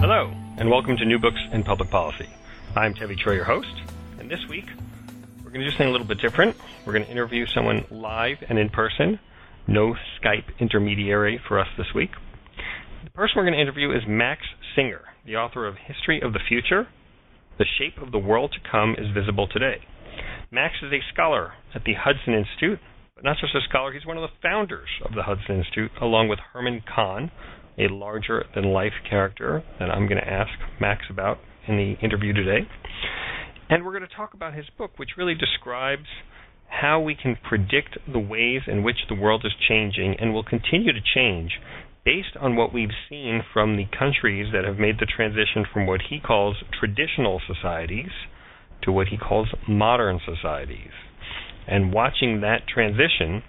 Hello, and welcome to New Books in Public Policy. I'm Tevi Troy, your host, and this week we're going to do something a little bit different. We're going to interview someone live and in person. No Skype intermediary for us this week. The person we're going to interview is Max Singer, the author of History of the Future The Shape of the World to Come is Visible Today. Max is a scholar at the Hudson Institute, but not just a scholar, he's one of the founders of the Hudson Institute, along with Herman Kahn, a larger than life character that I'm going to ask Max about in the interview today. And we're going to talk about his book, which really describes how we can predict the ways in which the world is changing and will continue to change based on what we've seen from the countries that have made the transition from what he calls traditional societies to what he calls modern societies. And watching that transition,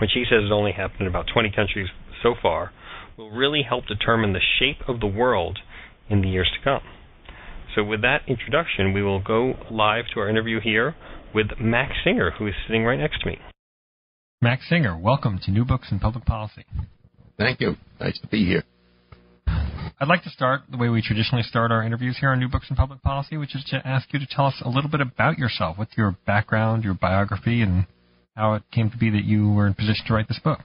which he says has only happened in about 20 countries so far, will really help determine the shape of the world in the years to come. So, with that introduction, we will go live to our interview here with Max Singer, who is sitting right next to me. Max Singer, welcome to New Books in Public Policy. Thank you. Nice to be here. I'd like to start the way we traditionally start our interviews here on New Books in Public Policy, which is to ask you to tell us a little bit about yourself. What's your background, your biography, and how it came to be that you were in position to write this book?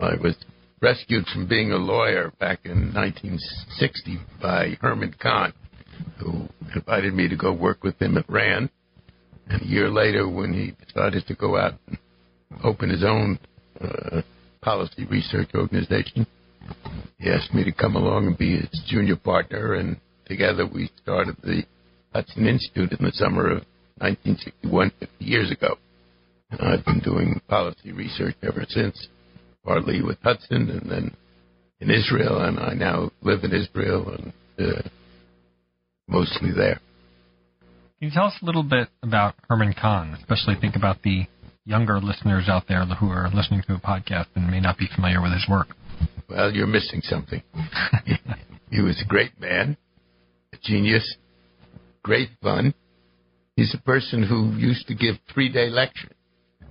I was rescued from being a lawyer back in 1960 by Herman Kahn, who invited me to go work with him at RAND. And a year later, when he decided to go out and open his own uh, policy research organization, he asked me to come along and be his junior partner. And together we started the Hudson Institute in the summer of 1961, 50 years ago. And I've been doing policy research ever since partly with Hudson and then in Israel, and I now live in Israel and uh, mostly there. Can you tell us a little bit about Herman Kahn, especially think about the younger listeners out there who are listening to a podcast and may not be familiar with his work? Well, you're missing something. he was a great man, a genius, great fun. He's a person who used to give three day lectures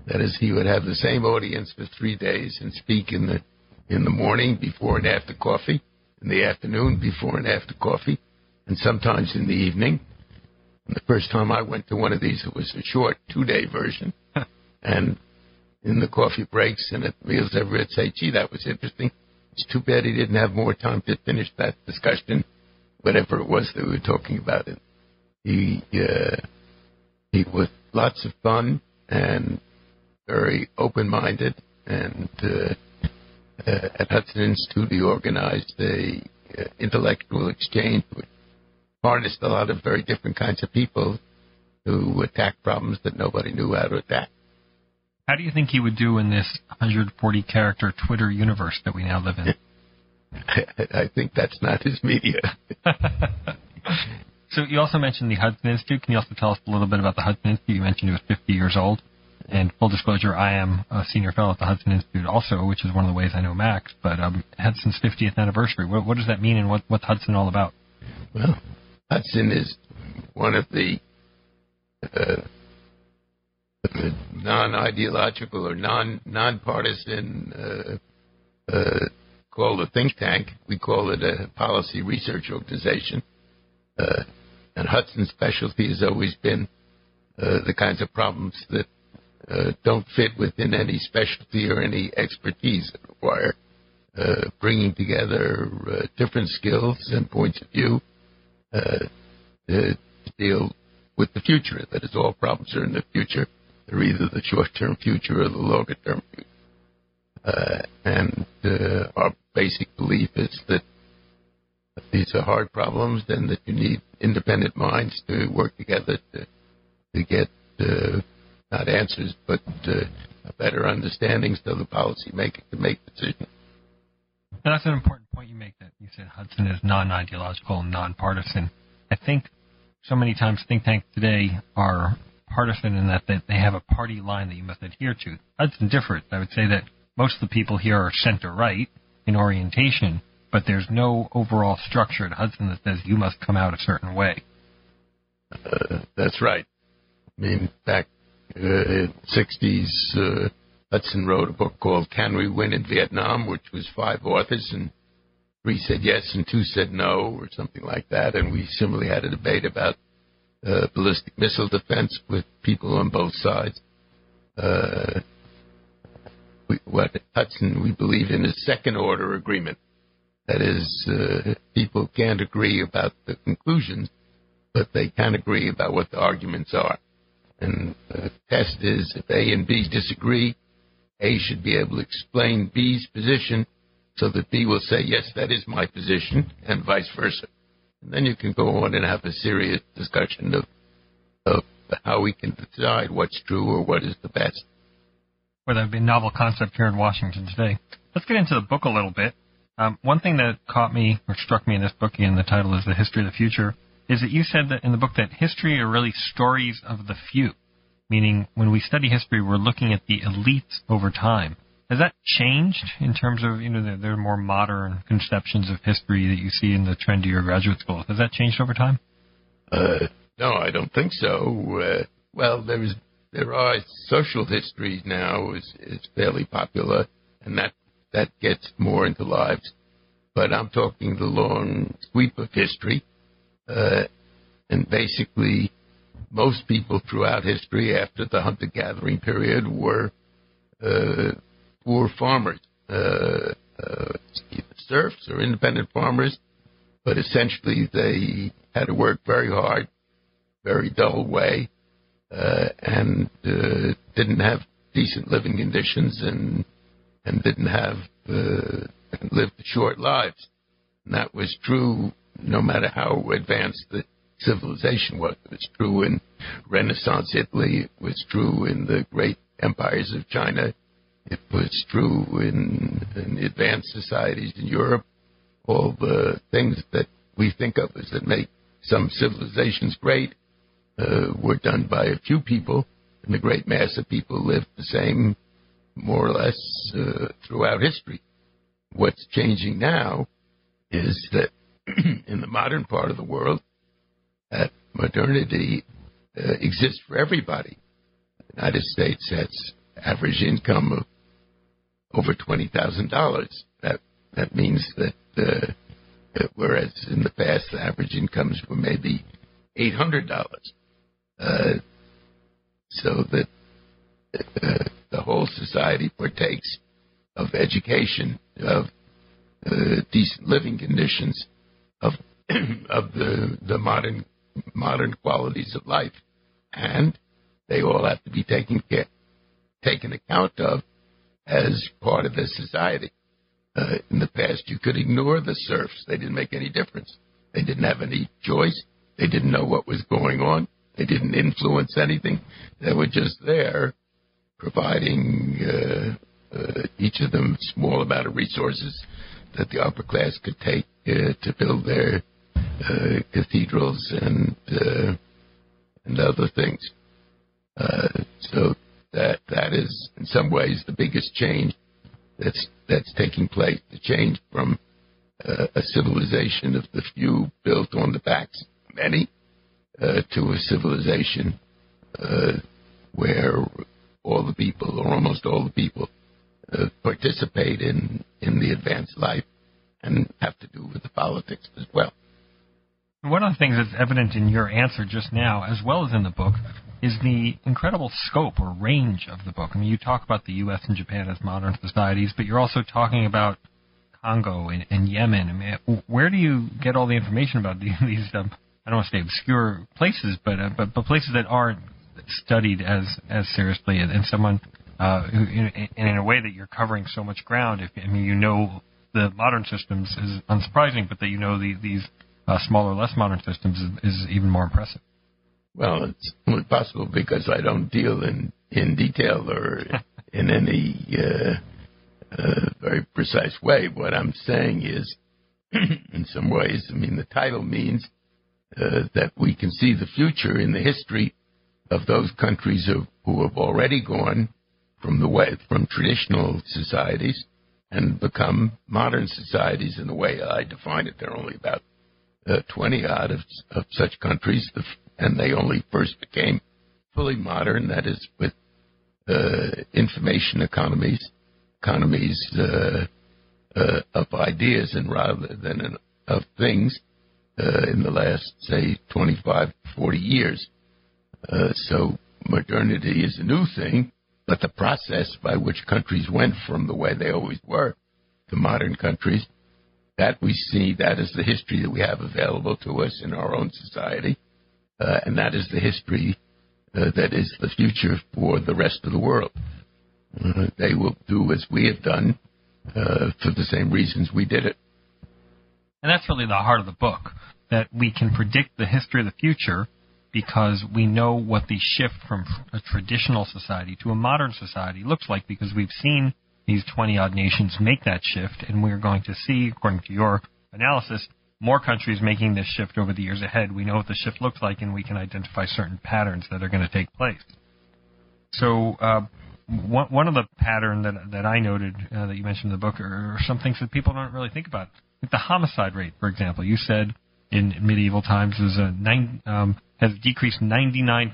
that is, he would have the same audience for three days and speak in the in the morning before and after coffee, in the afternoon before and after coffee, and sometimes in the evening. And the first time I went to one of these, it was a short two-day version, and in the coffee breaks and at meals, everyone would say, "Gee, that was interesting. It's too bad he didn't have more time to finish that discussion, whatever it was that we were talking about." It. He uh, he was lots of fun and very open-minded, and uh, uh, at Hudson Institute, he organized a uh, intellectual exchange which harnessed a lot of very different kinds of people who attack problems that nobody knew how to attack. How do you think he would do in this 140 character Twitter universe that we now live in? I think that's not his media. so you also mentioned the Hudson Institute. Can you also tell us a little bit about the Hudson Institute? You mentioned it was 50 years old. And full disclosure, I am a senior fellow at the Hudson Institute also, which is one of the ways I know Max. But um, Hudson's 50th anniversary, what, what does that mean and what, what's Hudson all about? Well, Hudson is one of the uh, non-ideological or non non-partisan uh, uh, called a think tank. We call it a policy research organization. Uh, and Hudson's specialty has always been uh, the kinds of problems that don't fit within any specialty or any expertise that require uh, bringing together uh, different skills and points of view uh, to deal with the future. That is, all problems are in the future. They're either the short-term future or the longer-term future. Uh, and uh, our basic belief is that these are hard problems and that you need independent minds to work together to, to get not answers, but uh, a better understanding so the policymaker can make decisions. And that's an important point you make that you said Hudson is non-ideological and non-partisan. I think so many times think tanks today are partisan in that they have a party line that you must adhere to. Hudson different. I would say that most of the people here are center right in orientation, but there's no overall structure at Hudson that says you must come out a certain way. Uh, that's right. I mean, back in the 60s, uh, Hudson wrote a book called Can We Win in Vietnam, which was five authors, and three said yes and two said no, or something like that. And we similarly had a debate about uh, ballistic missile defense with people on both sides. Uh, we, what Hudson, we believe in a second order agreement. That is, uh, people can't agree about the conclusions, but they can agree about what the arguments are. And the test is if A and B disagree, A should be able to explain B's position so that B will say, yes, that is my position, and vice versa. And then you can go on and have a serious discussion of, of how we can decide what's true or what is the best. Well, that would be a novel concept here in Washington today. Let's get into the book a little bit. Um, one thing that caught me or struck me in this book, and the title is The History of the Future, is that you said that in the book that history are really stories of the few, meaning when we study history, we're looking at the elites over time. Has that changed in terms of, you know, there, there are more modern conceptions of history that you see in the trendier graduate schools? Has that changed over time? Uh, no, I don't think so. Uh, well, there is there are social histories now is is fairly popular, and that that gets more into lives. But I'm talking the long sweep of history, uh, and basically, most people throughout history after the hunter-gathering period were uh, poor farmers, uh, uh, serfs or independent farmers, but essentially they had to work very hard, very dull way, uh, and uh, didn't have decent living conditions and and didn't have uh, lived short lives. And that was true no matter how advanced the civilization was. It was true in Renaissance Italy. It was true in the great empires of China. It was true in, in advanced societies in Europe. All the things that we think of as that make some civilizations great uh, were done by a few people, and the great mass of people lived the same, more or less, uh, throughout history. What's changing now is that in the modern part of the world, that modernity uh, exists for everybody. The United States has average income of over twenty thousand dollars. That that means that, uh, whereas in the past the average incomes were maybe eight hundred dollars, uh, so that uh, the whole society partakes of education, of uh, decent living conditions, of of the the modern modern qualities of life, and they all have to be taken care, taken account of as part of the society. Uh, in the past, you could ignore the serfs; they didn't make any difference. They didn't have any choice. They didn't know what was going on. They didn't influence anything. They were just there, providing uh, uh, each of them small amount of resources that the upper class could take to build their uh, cathedrals and uh, and other things. Uh, so that that is in some ways the biggest change that's that's taking place. The change from a civilization of the few built on the backs of many to a civilization where all the people, or almost all the people, uh, participate in in the advanced life and have to do with the politics as well. One of the things that's evident in your answer just now, as well as in the book, is the incredible scope or range of the book. I mean, you talk about the U.S. and Japan as modern societies, but you're also talking about Congo and, and Yemen. I mean, where do you get all the information about these? um, I don't want to say obscure places, but uh, but, but places that aren't studied as as seriously, and, and someone uh, who, in, in a way that you're covering so much ground. If I mean, you know the modern systems is unsurprising, but that you know the, these uh, smaller, less modern systems is, is, even more impressive. Well, it's only possible because I don't deal in in detail or in any uh, uh, very precise way. What I'm saying is, in some ways, I mean, the title means uh, that we can see the future in the history of those countries of, who have already gone from the way from traditional societies and become modern societies in the way I define it. There are only about uh, 20 odd of, of such countries, and they only first became fully modern, that is, with uh, information economies, economies uh, uh, of ideas and rather than of things uh, in the last, say, 25, 40 years. Uh, so modernity is a new thing, but the process by which countries went from the way they always were to modern countries, that we see, that is the history that we have available to us in our own society, uh, and that is the history uh, that is the future for the rest of the world. Uh, they will do as we have done uh, for the same reasons we did it. And that's really the heart of the book that we can predict the history of the future because we know what the shift from a traditional society to a modern society looks like because we've seen these 20 odd nations make that shift and we're going to see according to your analysis more countries making this shift over the years ahead. We know what the shift looks like and we can identify certain patterns that are going to take place. So uh, one, of the pattern that that I noted uh, that you mentioned in the book are, are some things that people don't really think about. Like the homicide rate, for example. You said in medieval times is a nine, um, has decreased 99%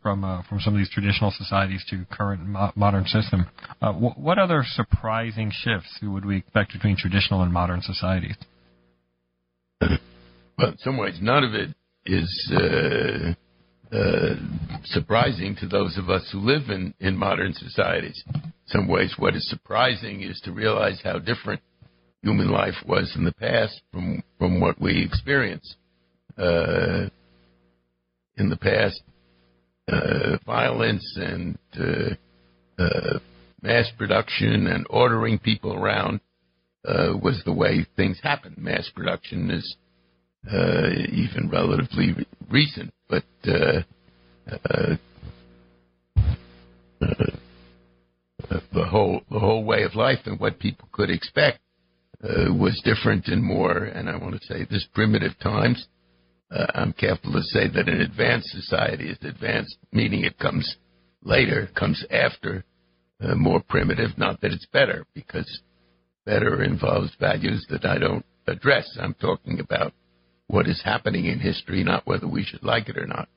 from uh, from some of these traditional societies to current mo- modern system. Uh, wh- what other surprising shifts would we expect between traditional and modern societies? Well, in some ways, none of it is uh, uh, surprising to those of us who live in, in modern societies. In some ways, what is surprising is to realize how different human life was in the past from from what we experience. Uh, in the past, uh, violence and uh, uh, mass production and ordering people around uh, was the way things happened. Mass production is even relatively re- recent, but the whole the whole way of life and what people could expect uh, was different and more, and I want to say this primitive times. Uh, I'm careful to say that an advanced society is advanced, meaning it comes later, comes after uh, more primitive. Not that it's better, because better involves values that I don't address. I'm talking about what is happening in history, not whether we should like it or not.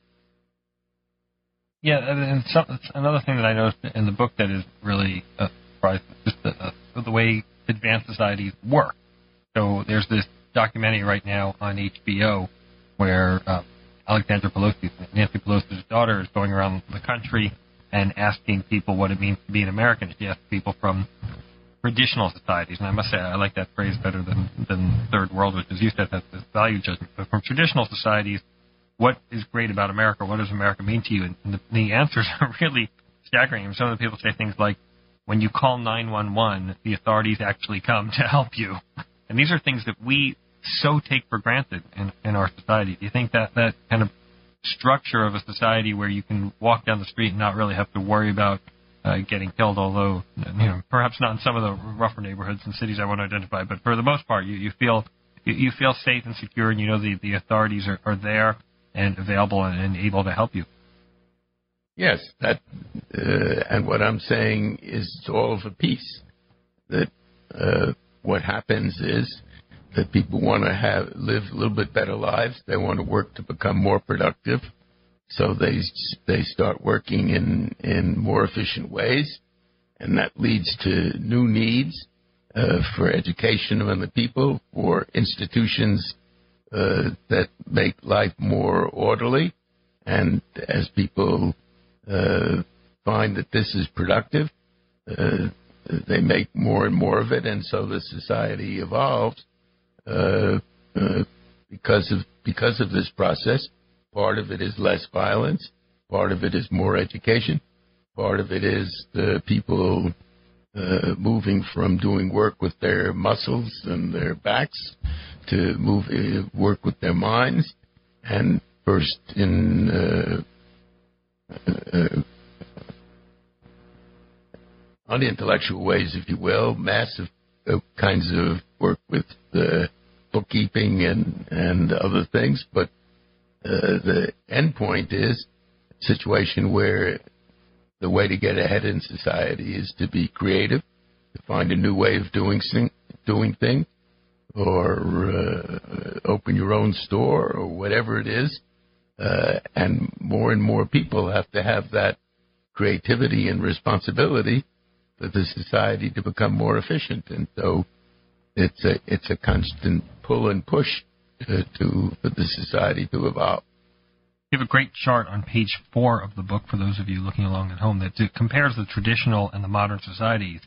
Yeah, and some, another thing that I noticed in the book that is really uh, surprising, the, uh, the way advanced societies work. So there's this documentary right now on HBO where uh, Alexandra Pelosi, Nancy Pelosi's daughter, is going around the country and asking people what it means to be an American. She asks people from traditional societies, and I must say I like that phrase better than than third world, which is said that's this value judgment. But from traditional societies, what is great about America? What does America mean to you? And the, the answers are really staggering. Some of the people say things like, when you call 911, the authorities actually come to help you. And these are things that we so take for granted in, in our society. Do you think that that kind of structure of a society where you can walk down the street and not really have to worry about uh, getting killed, although you know perhaps not in some of the rougher neighborhoods and cities I want to identify, but for the most part, you, you feel you, you feel safe and secure, and you know the the authorities are, are there and available and, and able to help you. Yes, that, uh, and what I'm saying is it's all of a piece. That uh, what happens is that people want to have live a little bit better lives. They want to work to become more productive, so they they start working in in more efficient ways, and that leads to new needs uh, for education among the people, for institutions uh, that make life more orderly, and as people uh, find that this is productive, uh, they make more and more of it, and so the society evolves uh, uh, because of because of this process. Part of it is less violence. Part of it is more education. Part of it is the people uh, moving from doing work with their muscles and their backs to move uh, work with their minds. And first in uh, unintellectual ways, if you will, massive uh, kinds of work with the bookkeeping and and other things. But uh, the end point is a situation where the way to get ahead in society is to be creative, to find a new way of doing doing things, or uh, open your own store or whatever it is. Uh, and more and more people have to have that creativity and responsibility for the society to become more efficient. And so it's a it's a constant pull and push to, to for the society to evolve. You have a great chart on page four of the book for those of you looking along at home that compares the traditional and the modern societies.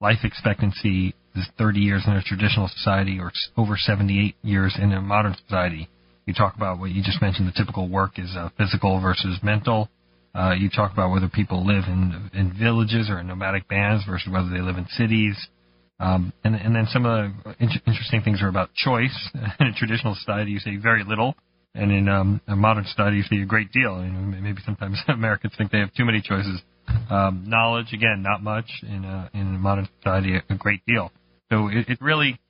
Life expectancy is 30 years in a traditional society or over 78 years in a modern society. You talk about what you just mentioned. The typical work is uh, physical versus mental. Uh, you talk about whether people live in in villages or in nomadic bands versus whether they live in cities. Um, and, and then some of the in- interesting things are about choice. In a traditional society, you say very little, and in um, a modern society, you say a great deal. Mean, maybe sometimes Americans think they have too many choices. Um, knowledge, again, not much. In a, in a modern society, a, a great deal. So it, it really,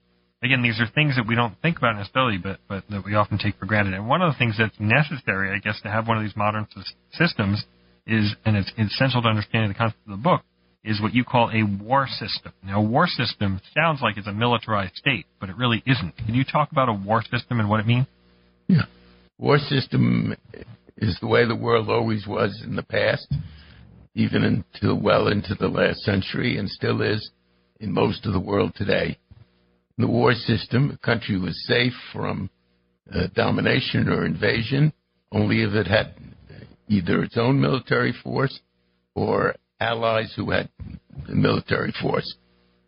again, these are things that we don't think about necessarily, but but that we often take for granted. And one of the things that's necessary, I guess, to have one of these modern systems is, and it's essential to understanding the concept of the book, is what you call a war system. Now, a war system sounds like it's a militarized state, but it really isn't. Can you talk about a war system and what it means? Yeah. War system is the way the world always was in the past, even until well into the last century, and still is in most of the world today. The war system, a country was safe from uh, domination or invasion only if it had either its own military force or allies who had the military force.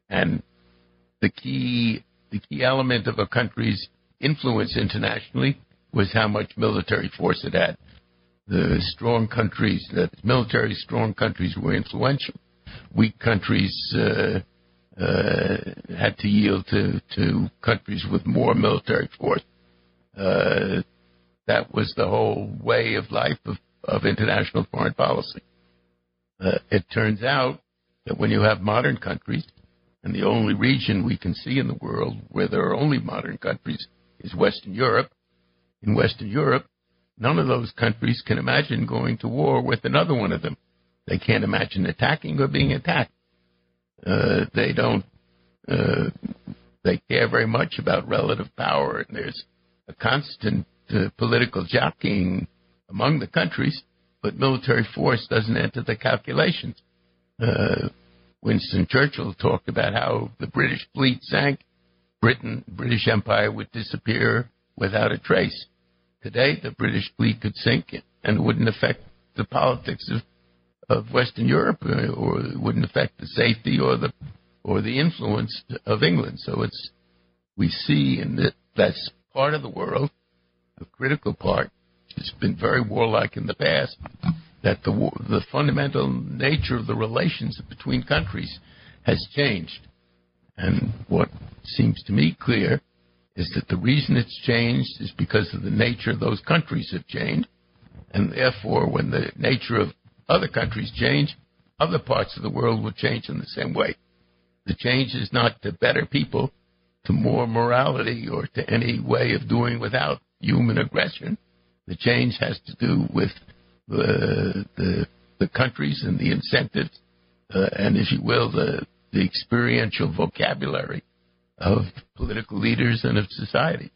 And the key the key element of a country's influence internationally was how much military force it had. The strong countries, the military strong countries were influential. Weak countries uh, had to yield to, to countries with more military force. Uh, that was the whole way of life of, of international foreign policy. Uh, it turns out that when you have modern countries, and the only region we can see in the world where there are only modern countries is Western Europe. In Western Europe, none of those countries can imagine going to war with another one of them. They can't imagine attacking or being attacked. Uh, they don't. Uh, they care very much about relative power, and there's a constant uh, political jockeying among the countries but military force doesn't enter the calculations. Uh, Winston Churchill talked about how the British fleet sank, Britain, British Empire would disappear without a trace. Today, the British fleet could sink and it wouldn't affect the politics of, of Western Europe, uh, or it wouldn't affect the safety or the or the influence of England. So it's we see in that that's part of the world, a critical part, it's been very warlike in the past, that the, the fundamental nature of the relations between countries has changed. And what seems to me clear is that the reason it's changed is because of the nature of those countries have changed. And therefore, when the nature of other countries change, other parts of the world will change in the same way. The change is not to better people, to more morality, or to any way of doing without human aggression. The change has to do with the the, the countries and the incentives, uh, and if you will, the the experiential vocabulary of political leaders and of society.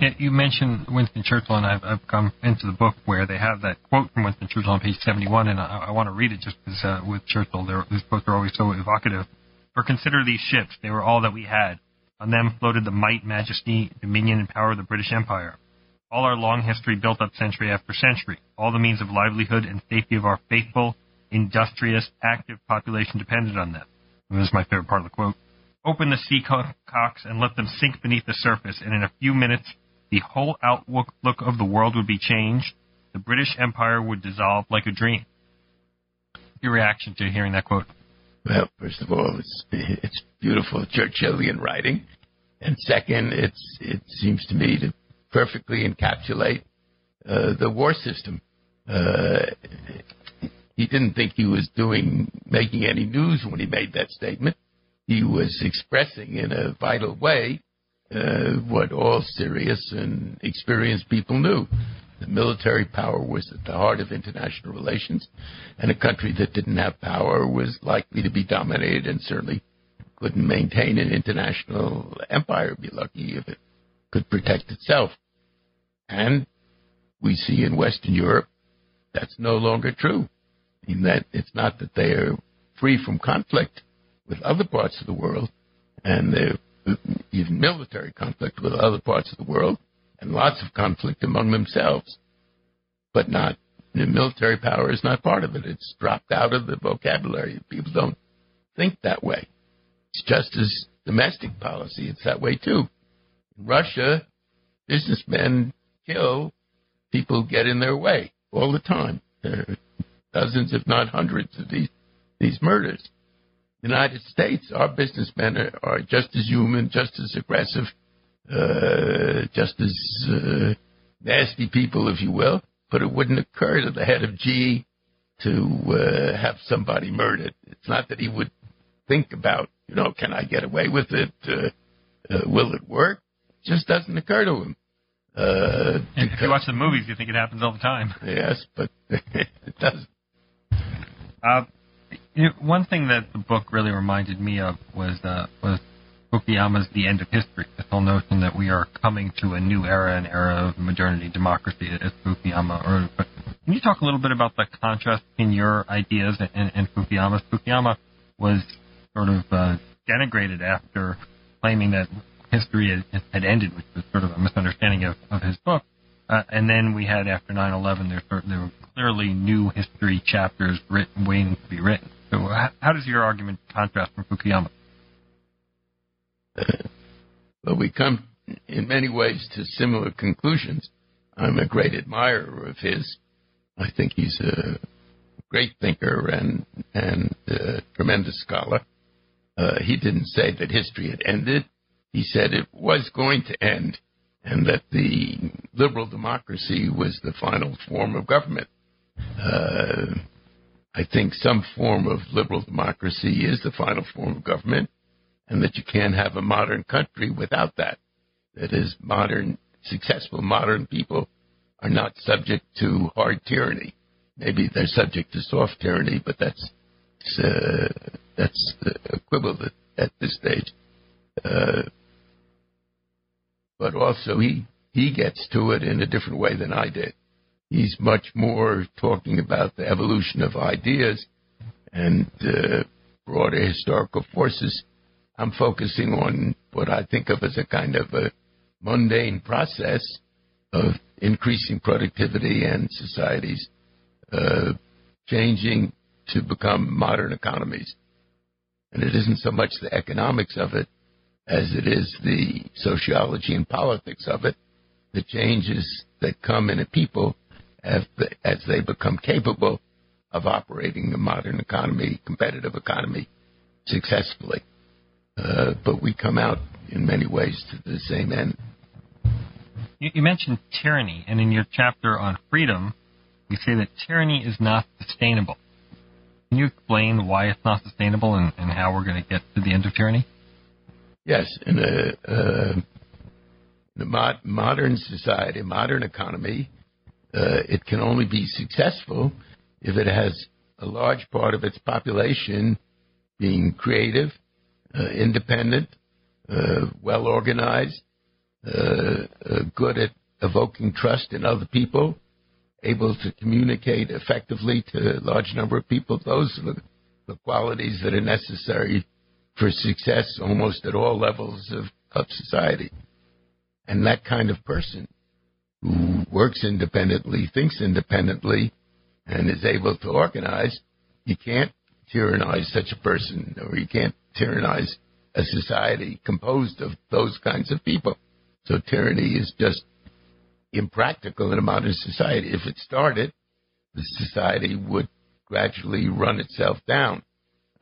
Yeah, you mentioned Winston Churchill, and I've, I've come into the book where they have that quote from Winston Churchill on page 71, and I, I want to read it just because uh, with Churchill, these quotes are always so evocative. For consider these ships, they were all that we had. On them floated the might, majesty, dominion, and power of the British Empire all our long history built up century after century. All the means of livelihood and safety of our faithful, industrious, active population depended on them. And this is my favorite part of the quote. Open the sea cocks and let them sink beneath the surface, and in a few minutes, the whole outlook of the world would be changed. The British Empire would dissolve like a dream. Your reaction to hearing that quote? Well, first of all, it's it's beautiful Churchillian writing, and second, it's it seems to me to perfectly encapsulate uh, the war system. Uh, he didn't think he was doing making any news when he made that statement. He was expressing in a vital way Uh, what all serious and experienced people knew. The military power was at the heart of international relations, and a country that didn't have power was likely to be dominated and certainly couldn't maintain an international empire. Be lucky if it could protect itself. And we see in Western Europe that's no longer true. I mean, that it's not that they are free from conflict with other parts of the world, and even military conflict with other parts of the world, and lots of conflict among themselves, but not the military power is not part of it. It's dropped out of the vocabulary. People don't think that way. It's just as domestic policy. It's that way too. In Russia, businessmen kill people get in their way all the time. There are dozens, if not hundreds, of these these murders. The United States, our businessmen are, are just as human, just as aggressive, uh, just as uh, nasty people, if you will. But it wouldn't occur to the head of GE to uh, have somebody murdered. It's not that he would think about, you know, can I get away with it? Uh, uh, will it work? It just doesn't occur to him. Uh, and if you watch the movies, you think it happens all the time. Yes, but it doesn't. Uh, you know, one thing that the book really reminded me of was uh, was Fukuyama's The End of History. This whole notion that we are coming to a new era, an era of modernity, democracy, as Fukuyama. Or, but can you talk a little bit about the contrast in your ideas and, and Fukuyama's? Fukuyama was sort of uh, denigrated after claiming that history had, had, ended, which was sort of a misunderstanding of, of his book. Uh, and then we had after 9/11, there, there were clearly new history chapters written, waiting to be written. So, how, does your argument contrast from Fukuyama? Uh, well, we come in many ways to similar conclusions. I'm a great admirer of his. I think he's a great thinker and and a tremendous scholar. Uh, he didn't say that history had ended. He said it was going to end, and that the liberal democracy was the final form of government. Uh, I think some form of liberal democracy is the final form of government, and that you can't have a modern country without that. That is, modern, successful modern people are not subject to hard tyranny. Maybe they're subject to soft tyranny, but that's uh, that's equivalent at this stage. Uh, but also, he he gets to it in a different way than I did. He's much more talking about the evolution of ideas and uh, broader historical forces. I'm focusing on what I think of as a kind of a mundane process of increasing productivity and societies uh, changing to become modern economies. And it isn't so much the economics of it as it is the sociology and politics of it, the changes that come in a people as, as they become capable of operating a modern economy, competitive economy, successfully. Uh, but we come out in many ways to the same end. You, you mentioned tyranny, and in your chapter on freedom, you say that tyranny is not sustainable. Can you explain why it's not sustainable and, and how we're going to get to the end of tyranny? Yes, in a, uh, the mod- modern society, modern economy, uh, it can only be successful if it has a large part of its population being creative, uh, independent, uh, well organized, uh, uh, good at evoking trust in other people, able to communicate effectively to a large number of people. Those are the, the qualities that are necessary for success almost at all levels of, of society. And that kind of person who works independently, thinks independently, and is able to organize, you can't tyrannize such a person, or you can't tyrannize a society composed of those kinds of people. So tyranny is just impractical in a modern society. If it started, the society would gradually run itself down,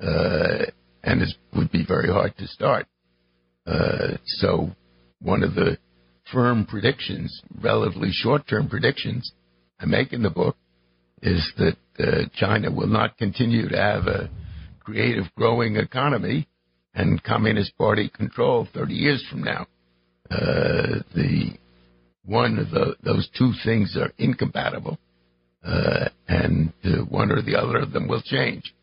uh, and it would be very hard to start. Uh, so, one of the firm predictions, relatively short-term predictions, I make in the book is that uh, China will not continue to have a creative, growing economy and Communist Party control 30 years from now. Uh, the one of the, those two things are incompatible, uh, and uh, one or the other of them will change.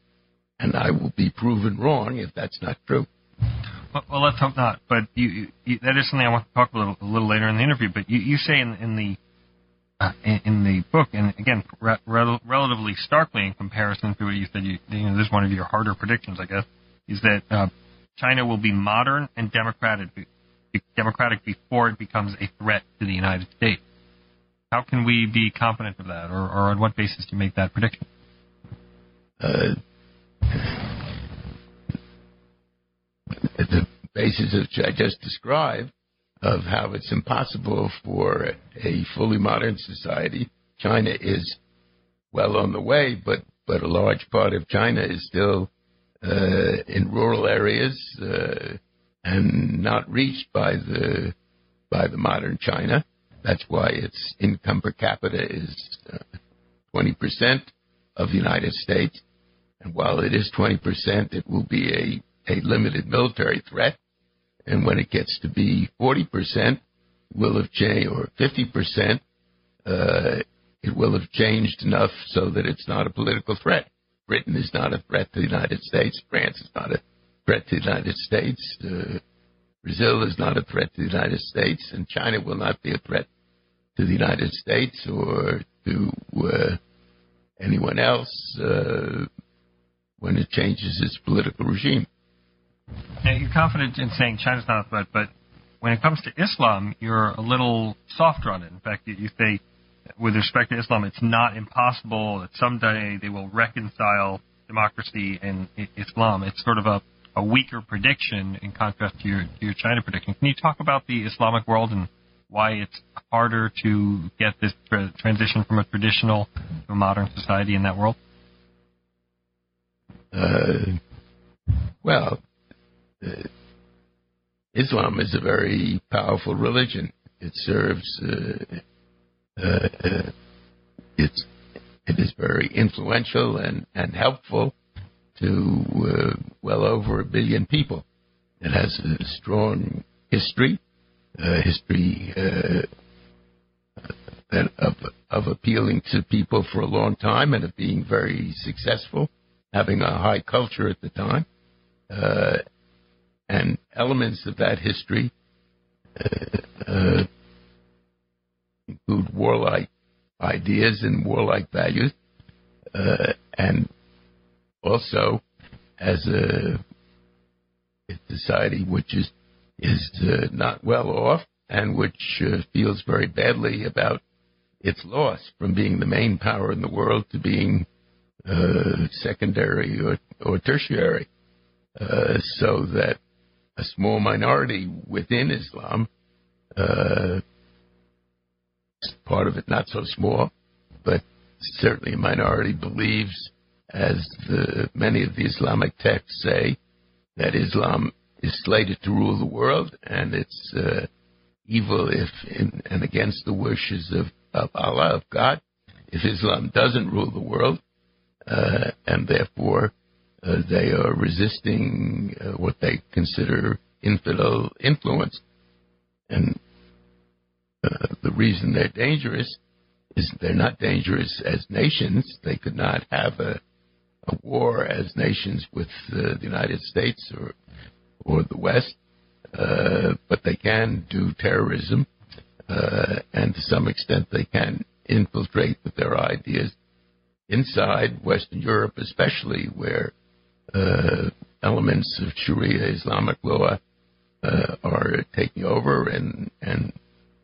And I will be proven wrong if that's not true. Well, let's hope not. But you, you, that is something I want to talk a little, a little later in the interview. But you, you say in, in the uh, in, in, the book, and again, re- relatively starkly in comparison to what you said, you, you know, this is one of your harder predictions, I guess, is that uh, China will be modern and democratic, democratic before it becomes a threat to the United States. How can we be confident of that, or, or on what basis do you make that prediction? Uh, the basis which I just described of how it's impossible for a fully modern society. China is well on the way, but but a large part of China is still uh, in rural areas uh, and not reached by the by the modern China. That's why its income per capita is uh, 20% of the United States. And while it is 20%, it will be a, a limited military threat and when it gets to be 40%, will have changed, or 50%, uh, it will have changed enough so that it's not a political threat. Britain is not a threat to the United States. France is not a threat to the United States. Uh, Brazil is not a threat to the United States, and China will not be a threat to the United States or to uh, anyone else uh, when it changes its political regime. Now, you're confident in saying China's not a threat, but when it comes to Islam, you're a little softer on it. In fact, you say, with respect to Islam, it's not impossible that someday they will reconcile democracy and Islam. It's sort of a, a weaker prediction in contrast to your, to your China prediction. Can you talk about the Islamic world and why it's harder to get this tra- transition from a traditional to a modern society in that world? Uh, well, Islam is a very powerful religion. It serves, uh, uh, uh, it's, it is very influential and, and helpful to uh, well over a billion people. It has a strong history, uh, history of, of appealing to people for a long time and of being very successful, having a high culture at the time. Uh, and elements of that history uh, uh, include warlike ideas and warlike values, uh, and also as a, society which is is uh, not well off and which uh, feels very badly about its loss from being the main power in the world to being uh, secondary or, or tertiary, so that a small minority within Islam, uh, part of it not so small, but certainly a minority believes, as the, many of the Islamic texts say, that Islam is slated to rule the world and it's uh, evil if in, and against the wishes of, of Allah, of God, if Islam doesn't rule the world, uh, and therefore uh, they are resisting uh, what they consider infidel influence. And uh, the reason they're dangerous is they're not dangerous as nations. They could not have a, a war as nations with uh, the United States or or the West, uh, but they can do terrorism, and to some extent they can infiltrate with their ideas inside Western Europe, especially where elements of Sharia Islamic law uh, are taking over, and and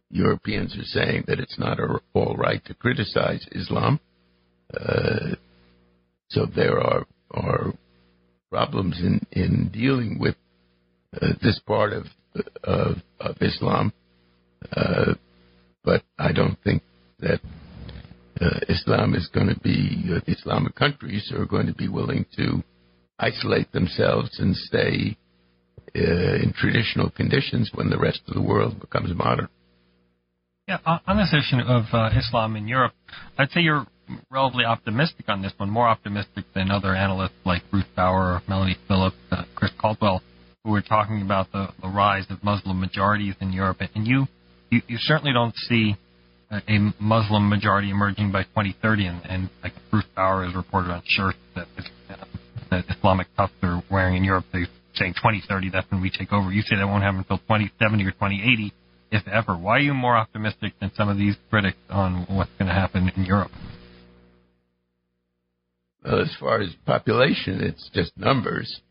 Europeans are saying that it's not all right to criticize Islam. Uh, so there are are problems in in dealing with uh, this part of of, of Islam, uh, but I don't think that uh, Islam is going to be uh, Islamic countries are going to be willing to isolate themselves and stay uh, in traditional conditions when the rest of the world becomes modern. Yeah, on this issue of uh, Islam in Europe, I'd say you're relatively optimistic on this one, more optimistic than other analysts like Bruce Bawer, Melanie Phillips, uh, Chris Caldwell, who were talking about the, the rise of Muslim majorities in Europe. And you, you, you certainly don't see a, Muslim majority emerging by 2030. And, and like Bruce Bawer has reported on shirts that, uh, that Islamic toughs are wearing in Europe, They're saying 2030, that's when we take over. You say that won't happen until 2070 or 2080, if ever. Why are you more optimistic than some of these critics on what's going to happen in Europe? Well, as far as population, it's just numbers.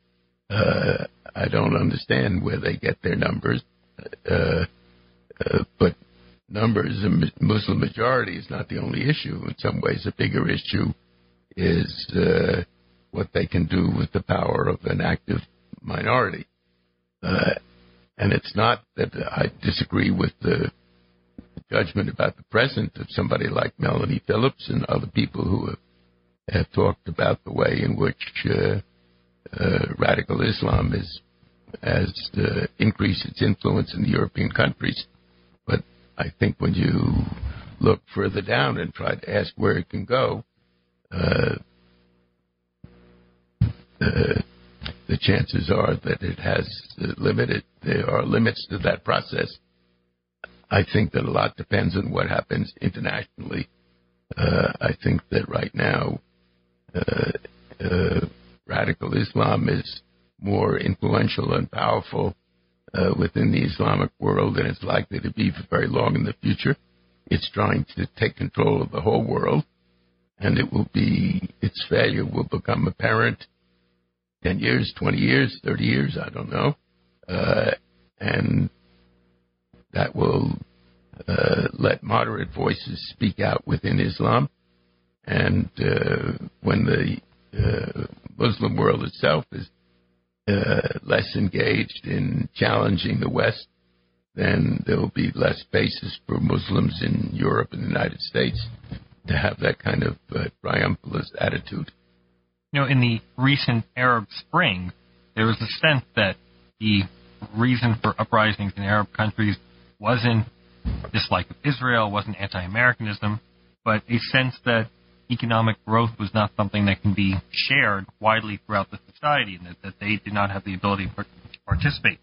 Uh, I don't understand where they get their numbers, uh, uh, but numbers, a Muslim majority is not the only issue. In some ways, a bigger issue is uh, what they can do with the power of an active minority. Uh, and it's not that I disagree with the judgment about the present of somebody like Melanie Phillips and other people who have, have talked about the way in which uh, uh, radical Islam is, has uh, increased its influence in the European countries. But I think when you look further down and try to ask where it can go, uh, the chances are that it has limited. There are limits to that process. I think that a lot depends on what happens internationally. Uh, I think that right now, uh, uh, radical Islam is more influential and powerful uh, within the Islamic world, and it's likely to be for very long in the future. It's trying to take control of the whole world, and it will be its failure will become apparent 10 years, 20 years, 30 years, I don't know. Uh, and that will uh, let moderate voices speak out within Islam. And uh, when the uh, Muslim world itself is uh, less engaged in challenging the West, then there will be less basis for Muslims in Europe and the United States to have that kind of uh, triumphalist attitude you know, in the recent Arab Spring, there was a sense that the reason for uprisings in Arab countries wasn't dislike of Israel, wasn't anti-Americanism, but a sense that economic growth was not something that can be shared widely throughout the society, and that, that they did not have the ability to participate.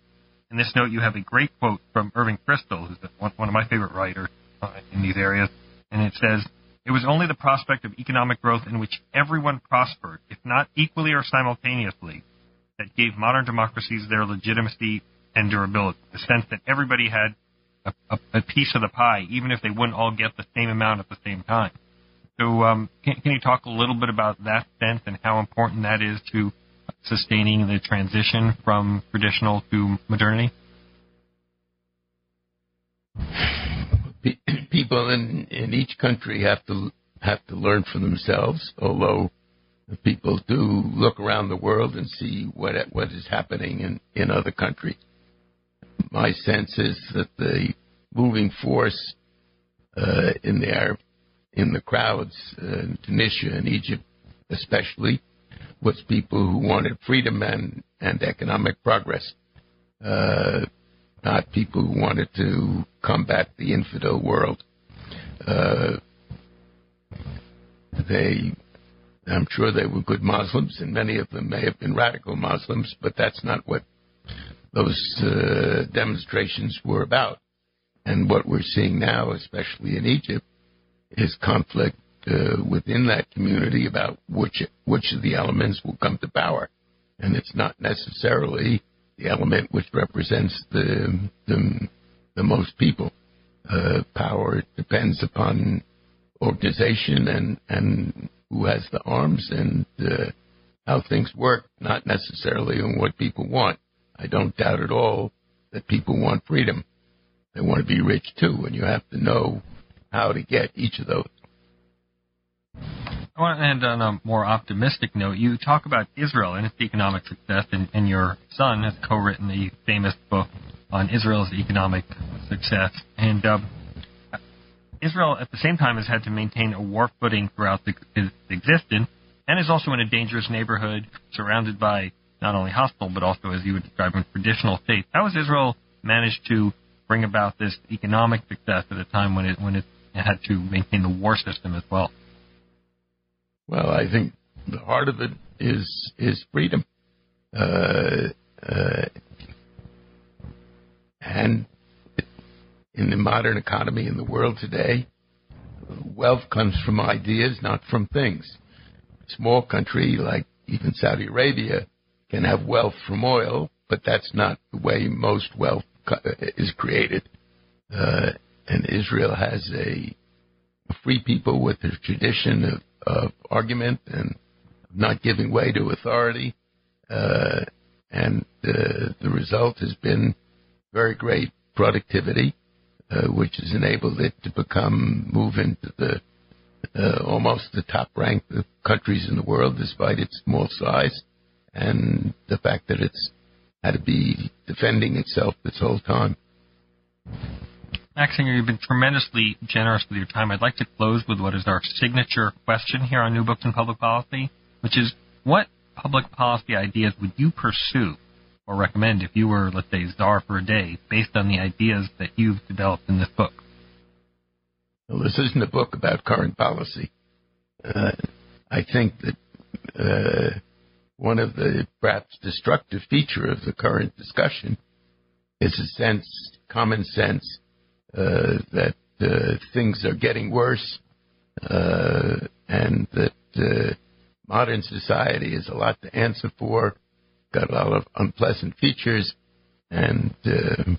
In this note, you have a great quote from Irving Kristol, who's one, one of my favorite writers uh, in these areas, and it says, it was only the prospect of economic growth in which everyone prospered, if not equally or simultaneously, that gave modern democracies their legitimacy and durability. The sense that everybody had a, a, a piece of the pie, even if they wouldn't all get the same amount at the same time. So, um, can, can you talk a little bit about that sense and how important that is to sustaining the transition from traditional to modernity? People in in each country have to have to learn for themselves. Although people do look around the world and see what what is happening in in other countries. My sense is that the moving force uh, in the Arab, in the crowds uh, in Tunisia and Egypt, especially, was people who wanted freedom and and economic progress. Uh, not people who wanted to combat the infidel world. Uh, they, I'm sure they were good Muslims, and many of them may have been radical Muslims, but that's not what those uh, demonstrations were about. And what we're seeing now, especially in Egypt, is conflict uh, within that community about which which of the elements will come to power, and it's not necessarily the element which represents the the, the most people. Uh, power depends upon organization and and who has the arms and uh, how things work, not necessarily on what people want. I don't doubt at all that people want freedom. They want to be rich too, and you have to know how to get each of those. I want to end on a more optimistic note. You talk about Israel and its economic success, and, and your son has co-written the famous book on Israel's economic success. And uh, Israel, at the same time, has had to maintain a war footing throughout the, its existence, and is also in a dangerous neighborhood, surrounded by not only hostile but also, as you would describe them, traditional states. How has Israel managed to bring about this economic success at a time when it when it had to maintain the war system as well? Well, I think the heart of it is is freedom, uh, uh, and in the modern economy in the world today, wealth comes from ideas, not from things. A small country like even Saudi Arabia can have wealth from oil, but that's not the way most wealth is created. Uh, and Israel has a, a, free people with a tradition of, of argument and not giving way to authority. Uh, and uh, the result has been very great productivity, uh, which has enabled it to become move into the uh, almost the top ranked countries in the world, despite its small size and the fact that it's had to be defending itself this whole time. Max Singer, you've been tremendously generous with your time. I'd like to close with what is our signature question here on New Books in Public Policy, which is what public policy ideas would you pursue or recommend if you were, let's say, czar for a day, based on the ideas that you've developed in this book? Well, this isn't a book about current policy. Uh, I think that uh, one of the perhaps destructive feature of the current discussion is a sense, common sense, uh, that uh, things are getting worse, uh, and that uh, modern society has a lot to answer for, got a lot of unpleasant features, and there's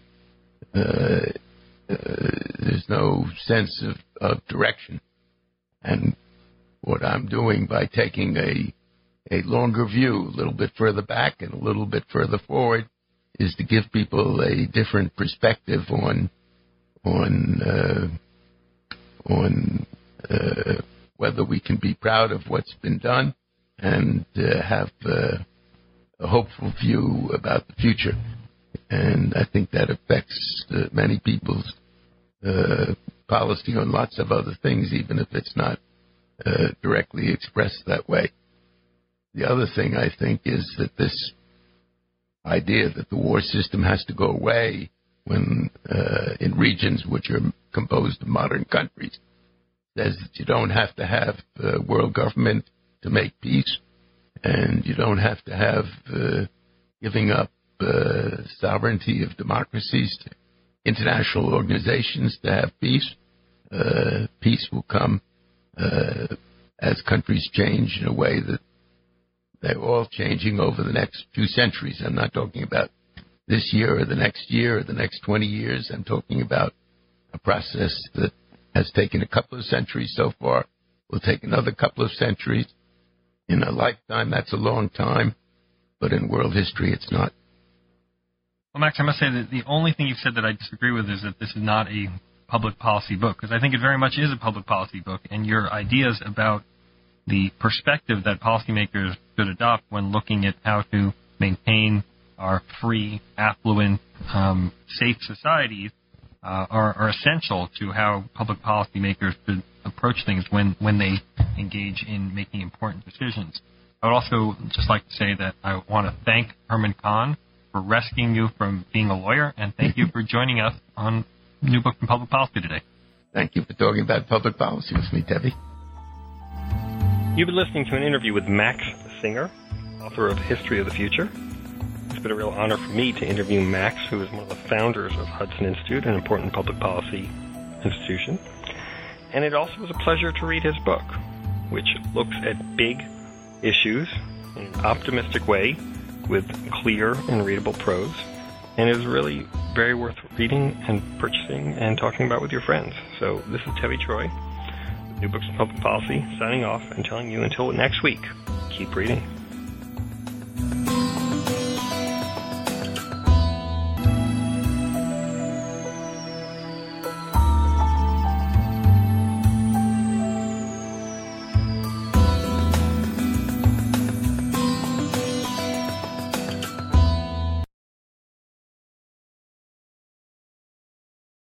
no sense of, of direction. And what I'm doing by taking a a longer view, a little bit further back and a little bit further forward, is to give people a different perspective on on uh, on uh, whether we can be proud of what's been done and uh, have uh, a hopeful view about the future. And I think that affects uh, many people's uh, policy on lots of other things, even if it's not uh, directly expressed that way. The other thing I think is that this idea that the war system has to go away when uh, in regions which are composed of modern countries says that you don't have to have uh, world government to make peace, and you don't have to have uh, giving up uh, sovereignty of democracies to international organizations to have peace. Uh, peace will come uh, as countries change in a way that they're all changing over the next few centuries. I'm not talking about this year or the next year or the next 20 years. I'm talking about a process that has taken a couple of centuries so far, will take another couple of centuries. In a lifetime, that's a long time, but in world history, it's not. Well, Max, I must say that the only thing you've said that I disagree with is that this is not a public policy book, because I think it very much is a public policy book, and your ideas about the perspective that policymakers should adopt when looking at how to maintain our free, affluent, um, safe societies uh, are, are, essential to how public policymakers should approach things when, when they engage in making important decisions. I would also just like to say that I want to thank Herman Kahn for rescuing you from being a lawyer, and thank you for joining us on New Book in Public Policy today. Thank you for talking about public policy with me, Tevi. You've been listening to an interview with Max Singer, author of History of the Future. It's been a real honor for me to interview Max, who is one of the founders of Hudson Institute, an important public policy institution. And it also was a pleasure to read his book, which looks at big issues in an optimistic way with clear and readable prose, and is really very worth reading and purchasing and talking about with your friends. So this is Tevi Troy New Books in Public Policy, signing off and telling you until next week, keep reading.